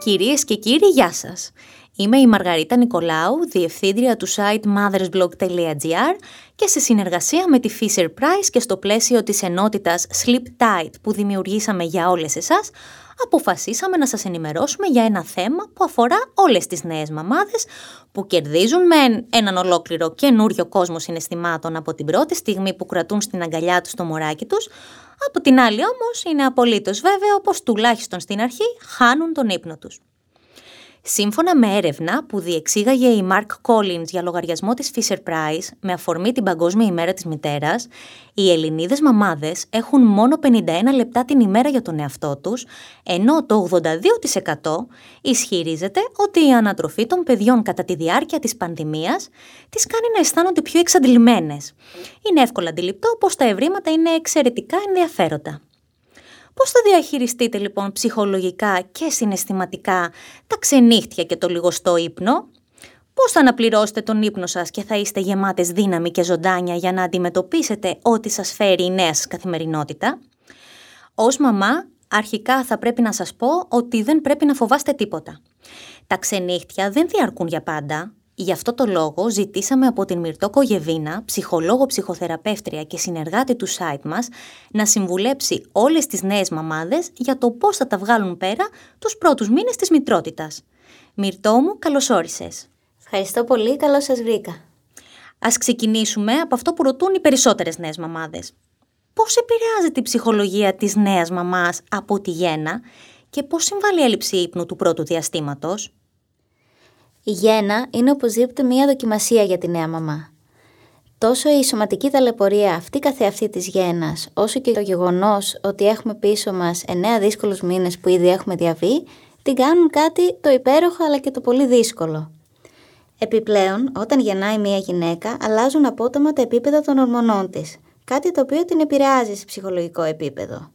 Κυρίες και κύριοι, γεια σας. Είμαι η Μαργαρίτα Νικολάου, διευθύντρια του site mothersblog.gr και σε συνεργασία με τη Fisher Price και στο πλαίσιο της ενότητας Sleep Tight που δημιουργήσαμε για όλες εσάς, αποφασίσαμε να σας ενημερώσουμε για ένα θέμα που αφορά όλες τις νέες μαμάδες που κερδίζουν με έναν ολόκληρο καινούριο κόσμο συναισθημάτων από την πρώτη στιγμή που κρατούν στην αγκαλιά τους το μωράκι τους, από την άλλη όμως είναι απολύτως βέβαιο πως τουλάχιστον στην αρχή χάνουν τον ύπνο τους. Σύμφωνα με έρευνα που διεξήγαγε η Mark Collins για λογαριασμό της Fisher Price με αφορμή την Παγκόσμια ημέρα της μητέρας, οι Ελληνίδες μαμάδες έχουν μόνο 51 λεπτά την ημέρα για τον εαυτό τους, ενώ το 82% ισχυρίζεται ότι η ανατροφή των παιδιών κατά τη διάρκεια της πανδημίας τις κάνει να αισθάνονται πιο εξαντλημένες. Είναι εύκολα αντιληπτό πως τα ευρήματα είναι εξαιρετικά ενδιαφέροντα. Πώς θα διαχειριστείτε λοιπόν ψυχολογικά και συναισθηματικά τα ξενύχτια και το λιγοστό ύπνο, πώς θα αναπληρώσετε τον ύπνο σας και θα είστε γεμάτες δύναμη και ζωντάνια για να αντιμετωπίσετε ό,τι σας φέρει η νέα σας καθημερινότητα; Ως μαμά, αρχικά θα πρέπει να σας πω ότι δεν πρέπει να φοβάστε τίποτα. Τα ξενύχτια δεν διαρκούν για πάντα, Γι' αυτό το λόγο ζητήσαμε από την Μυρτό Κογεβίνα, ψυχολόγο ψυχοθεραπεύτρια και συνεργάτη του site μας, να συμβουλέψει όλες τις νέες μαμάδες για το πώς θα τα βγάλουν πέρα τους πρώτους μήνες της μητρότητας. Μυρτό μου, καλώς όρισες. Ευχαριστώ πολύ, καλώς σας βρήκα. Ας ξεκινήσουμε από αυτό που ρωτούν οι περισσότερες νέες μαμάδες. Πώς επηρεάζεται η ψυχολογία της νέας μαμάς από τη γέννα και πώς συμβάλλει η έλλειψη ύπνου του πρώτου διαστήματος; Η γέννα είναι οπωσδήποτε μία δοκιμασία για τη νέα μαμά. Τόσο η σωματική ταλαιπωρία αυτή καθεαυτή της γέννας, όσο και το γεγονός ότι έχουμε πίσω μας εννέα δύσκολους μήνες που ήδη έχουμε διαβεί, την κάνουν κάτι το υπέροχο αλλά και το πολύ δύσκολο. Επιπλέον, όταν γεννάει μία γυναίκα, αλλάζουν απότομα τα επίπεδα των ορμονών της, κάτι το οποίο την επηρεάζει σε ψυχολογικό επίπεδο.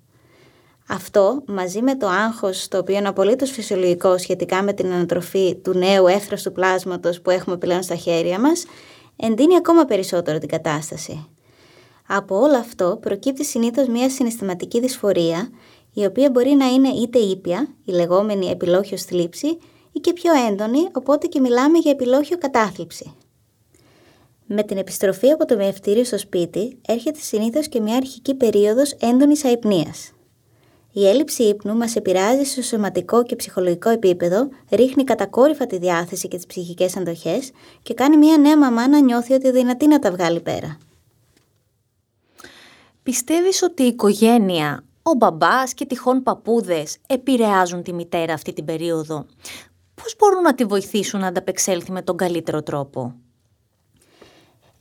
Αυτό, μαζί με το άγχος, το οποίο είναι απολύτως φυσιολογικό σχετικά με την ανατροφή του νέου του πλάσματος που έχουμε πλέον στα χέρια μας, εντείνει ακόμα περισσότερο την κατάσταση. Από όλο αυτό προκύπτει συνήθως μια συναισθηματική δυσφορία, η οποία μπορεί να είναι είτε ήπια, η λεγόμενη επιλόχιο θλίψη, ή και πιο έντονη, οπότε και μιλάμε για επιλόχιο κατάθλιψη. Με την επιστροφή από το μεευτήριο στο σπίτι έρχεται συνήθως και μια αρχική περίοδος έντονης αϊπνίας. Η έλλειψη ύπνου μας επηρεάζει στο σωματικό και ψυχολογικό επίπεδο, ρίχνει κατακόρυφα τη διάθεση και τις ψυχικές αντοχές και κάνει μια νέα μαμά να νιώθει ότι δυνατή να τα βγάλει πέρα. Πιστεύεις ότι η οικογένεια, ο μπαμπάς και τυχόν παππούδες επηρεάζουν τη μητέρα αυτή την περίοδο; Πώς μπορούν να τη βοηθήσουν να ανταπεξέλθει με τον καλύτερο τρόπο;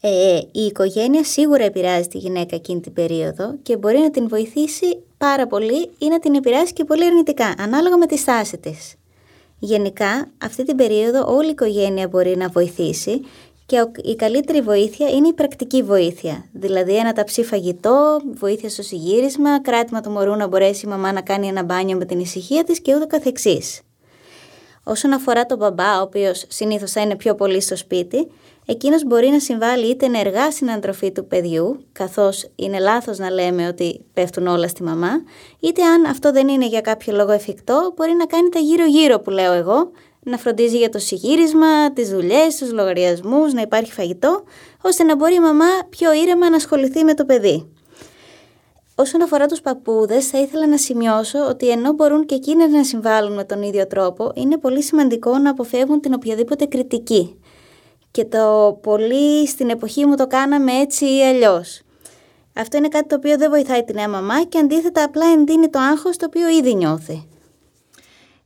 Ε, η οικογένεια σίγουρα επηρεάζει τη γυναίκα εκείνη την περίοδο και μπορεί να την βοηθήσει πάρα πολύ ή να την επηρεάσει και πολύ αρνητικά, ανάλογα με τη στάση της. Γενικά, αυτή την περίοδο όλη η οικογένεια μπορεί να βοηθήσει και η καλύτερη βοήθεια είναι η πρακτική βοήθεια. Δηλαδή ένα ταψί φαγητό, βοήθεια στο συγύρισμα, κράτημα του μωρού να μπορέσει η μαμά να κάνει ένα μπάνιο με την ησυχία της και ούτω καθεξής. Όσον αφορά τον μπαμπά, ο οποίος συνήθως θα είναι πιο πολύ στο σπίτι, εκείνος μπορεί να συμβάλλει είτε ενεργά στην αντροφή του παιδιού, καθώς είναι λάθος να λέμε ότι πέφτουν όλα στη μαμά, είτε αν αυτό δεν είναι για κάποιο λόγο εφικτό, μπορεί να κάνει τα γύρω-γύρω που λέω εγώ, να φροντίζει για το συγύρισμα, τις δουλειές, τους λογαριασμούς, να υπάρχει φαγητό, ώστε να μπορεί η μαμά πιο ήρεμα να ασχοληθεί με το παιδί. Όσον αφορά τους παππούδες, θα ήθελα να σημειώσω ότι ενώ μπορούν και εκείνες να συμβάλλουν με τον ίδιο τρόπο, είναι πολύ σημαντικό να αποφεύγουν την οποιαδήποτε κριτική και το πολύ στην εποχή μου το κάναμε έτσι ή αλλιώς. Αυτό είναι κάτι το οποίο δεν βοηθάει την νέα μαμά και αντίθετα απλά εντείνει το άγχος το οποίο ήδη νιώθει.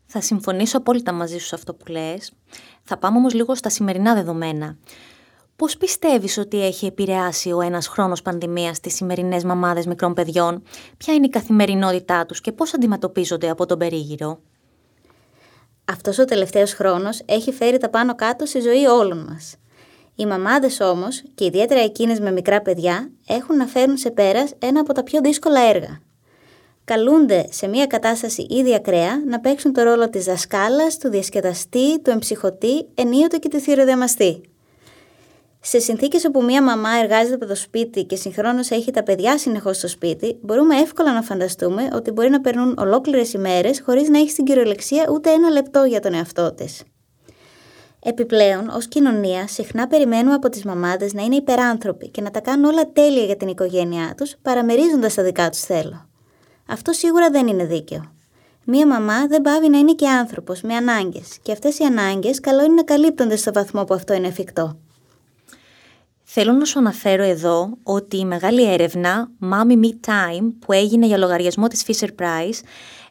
Θα συμφωνήσω απόλυτα μαζί σου σε αυτό που λες. Θα πάμε όμως λίγο στα σημερινά δεδομένα. Πώς πιστεύεις ότι έχει επηρεάσει ο ένας χρόνος πανδημίας στις σημερινές μαμάδες μικρών παιδιών, ποια είναι η καθημερινότητά τους και πώς αντιμετωπίζονται από τον περίγυρο; Αυτός ο τελευταίος χρόνος έχει φέρει τα πάνω κάτω στη ζωή όλων μας. Οι μαμάδες όμως, και ιδιαίτερα εκείνες με μικρά παιδιά, έχουν να φέρουν σε πέρας ένα από τα πιο δύσκολα έργα. Καλούνται σε μια κατάσταση ήδη ακραία να παίξουν το ρόλο της δασκάλας, του διασκεδαστή, του εμψυχωτή, ενίοτε και του θηροδιαμαστή. Σε συνθήκες όπου μία μαμά εργάζεται από το σπίτι και συγχρόνως έχει τα παιδιά συνεχώς στο σπίτι, μπορούμε εύκολα να φανταστούμε ότι μπορεί να περνούν ολόκληρες ημέρες χωρίς να έχει στην κυριολεξία ούτε ένα λεπτό για τον εαυτό της. Επιπλέον, ως κοινωνία, συχνά περιμένουμε από τις μαμάδες να είναι υπεράνθρωποι και να τα κάνουν όλα τέλεια για την οικογένειά τους, παραμερίζοντας τα δικά τους θέλω. Αυτό σίγουρα δεν είναι δίκαιο. Μία μαμά δεν πάβει να είναι και άνθρωπος, με ανάγκες, και αυτές οι ανάγκες καλό είναι να καλύπτονται στο βαθμό που αυτό είναι εφικτό. Θέλω να σου αναφέρω εδώ ότι η μεγάλη έρευνα Mommy Me Time που έγινε για λογαριασμό της Fisher Price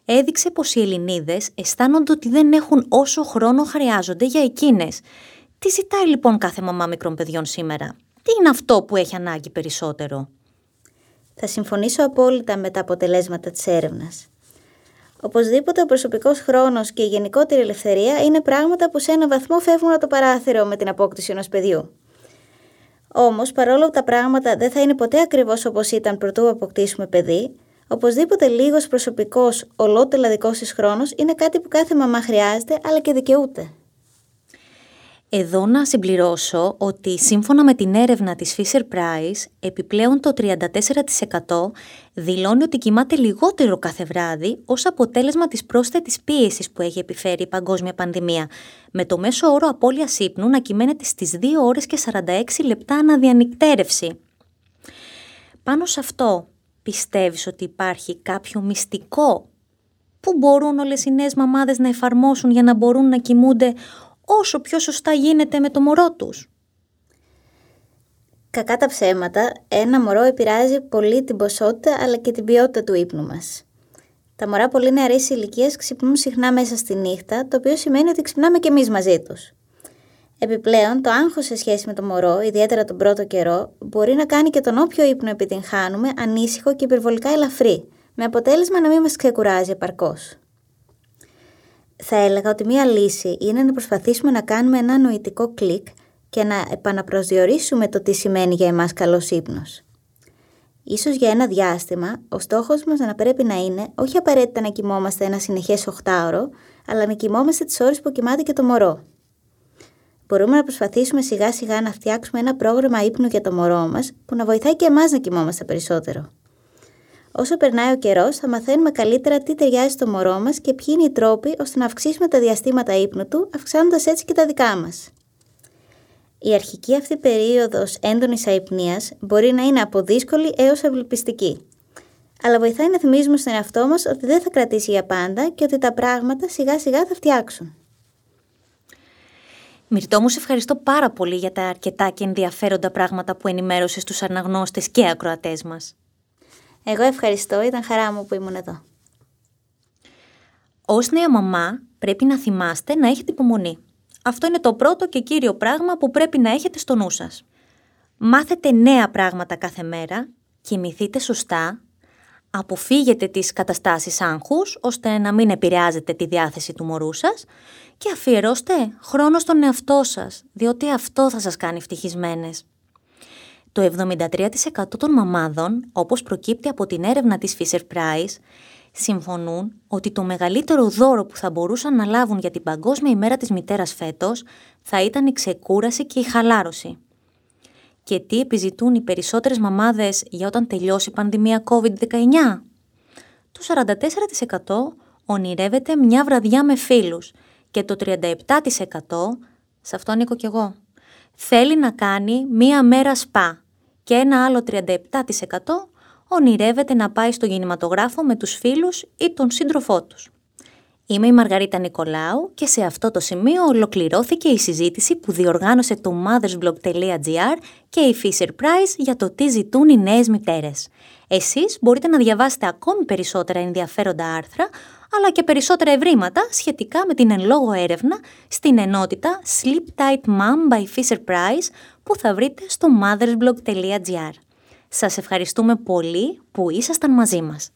έδειξε πως οι Ελληνίδες αισθάνονται ότι δεν έχουν όσο χρόνο χρειάζονται για εκείνες. Τι ζητάει λοιπόν κάθε μαμά μικρών παιδιών σήμερα; Τι είναι αυτό που έχει ανάγκη περισσότερο; Θα συμφωνήσω απόλυτα με τα αποτελέσματα της έρευνας. Οπωσδήποτε ο προσωπικός χρόνος και η γενικότερη ελευθερία είναι πράγματα που σε ένα βαθμό φεύγουν από το παράθυρο με την απόκτηση ενός παιδιού. Όμως, παρόλο που τα πράγματα δεν θα είναι ποτέ ακριβώς όπως ήταν πρωτού αποκτήσουμε παιδί, οπωσδήποτε λίγος προσωπικός, ολότελα δικός της χρόνος είναι κάτι που κάθε μαμά χρειάζεται αλλά και δικαιούται. Εδώ να συμπληρώσω ότι σύμφωνα με την έρευνα της Fisher Price, επιπλέον το 34% δηλώνει ότι κοιμάται λιγότερο κάθε βράδυ ως αποτέλεσμα της πρόσθετης πίεσης που έχει επιφέρει η παγκόσμια πανδημία, με το μέσο όρο απώλειας ύπνου να κυμαίνεται στις 2 ώρες και 46 λεπτά αναδιανυκτέρευση. Πάνω σε αυτό, πιστεύεις ότι υπάρχει κάποιο μυστικό που μπορούν όλες οι νέες μαμάδες να εφαρμόσουν για να μπορούν να κοιμούνται όσο πιο σωστά γίνεται με το μωρό τους. Κακά τα ψέματα, ένα μωρό επηρεάζει πολύ την ποσότητα αλλά και την ποιότητα του ύπνου μας. Τα μωρά πολύ νεαρής ηλικίας ξυπνούν συχνά μέσα στη νύχτα, το οποίο σημαίνει ότι ξυπνάμε και εμείς μαζί τους. Επιπλέον, το άγχος σε σχέση με το μωρό, ιδιαίτερα τον πρώτο καιρό, μπορεί να κάνει και τον όποιο ύπνο επιτυγχάνουμε ανήσυχο και υπερβολικά ελαφρύ, με αποτέλεσμα να μην μας ξεκουράζει επαρκώς θα έλεγα ότι μία λύση είναι να προσπαθήσουμε να κάνουμε ένα νοητικό κλικ και να επαναπροσδιορίσουμε το τι σημαίνει για εμάς καλός ύπνος. Ίσως για ένα διάστημα, ο στόχος μας να πρέπει να είναι όχι απαραίτητα να κοιμόμαστε ένα συνεχές οχτάωρο, αλλά να κοιμόμαστε τις ώρες που κοιμάται και το μωρό. Μπορούμε να προσπαθήσουμε σιγά σιγά να φτιάξουμε ένα πρόγραμμα ύπνου για το μωρό μας που να βοηθάει και εμάς να κοιμόμαστε περισσότερο. Όσο περνάει ο καιρός, θα μαθαίνουμε καλύτερα τι ταιριάζει στο μωρό μας και ποιοι είναι οι τρόποι ώστε να αυξήσουμε τα διαστήματα ύπνου του, αυξάνοντας έτσι και τα δικά μας. Η αρχική αυτή περίοδος έντονης αϊπνίας μπορεί να είναι από δύσκολη έως ευελπιστική. Αλλά βοηθάει να θυμίζουμε στον εαυτό μας ότι δεν θα κρατήσει για πάντα και ότι τα πράγματα σιγά σιγά θα φτιάξουν. Μυρτώ μου, σε ευχαριστώ πάρα πολύ για τα αρκετά και ενδιαφέροντα πράγματα που ενημέρωσες στους αναγνώστες και ακροατές μας. Εγώ ευχαριστώ, ήταν χαρά μου που ήμουν εδώ. Ως νέα μαμά πρέπει να θυμάστε να έχετε υπομονή. Αυτό είναι το πρώτο και κύριο πράγμα που πρέπει να έχετε στο νου σας. Μάθετε νέα πράγματα κάθε μέρα, κοιμηθείτε σωστά, αποφύγετε τις καταστάσεις άγχους ώστε να μην επηρεάζετε τη διάθεση του μωρού σας και αφιερώστε χρόνο στον εαυτό σας, διότι αυτό θα σας κάνει ευτυχισμένες. Το 73% των μαμάδων, όπως προκύπτει από την έρευνα της Fisher Price, συμφωνούν ότι το μεγαλύτερο δώρο που θα μπορούσαν να λάβουν για την Παγκόσμια ημέρα της μητέρας φέτος θα ήταν η ξεκούραση και η χαλάρωση. Και τι επιζητούν οι περισσότερες μαμάδες για όταν τελειώσει η πανδημία COVID-19? Το 44% ονειρεύεται μια βραδιά με φίλους και το 37% σε αυτό ανήκω κι εγώ θέλει να κάνει μία μέρα σπα και ένα άλλο 37% ονειρεύεται να πάει στο κινηματογράφο με τους φίλους ή τον σύντροφό τους. Είμαι η Μαργαρίτα Νικολάου και σε αυτό το σημείο ολοκληρώθηκε η συζήτηση που διοργάνωσε το mothersblog.gr και η Fisher Price για το τι ζητούν οι νέες μητέρες. Εσείς μπορείτε να διαβάσετε ακόμη περισσότερα ενδιαφέροντα άρθρα αλλά και περισσότερα ευρήματα σχετικά με την εν λόγω έρευνα στην ενότητα Sleep Tight Mom by Fisher Price που θα βρείτε στο mothersblog.gr. Σας ευχαριστούμε πολύ που ήσασταν μαζί μας.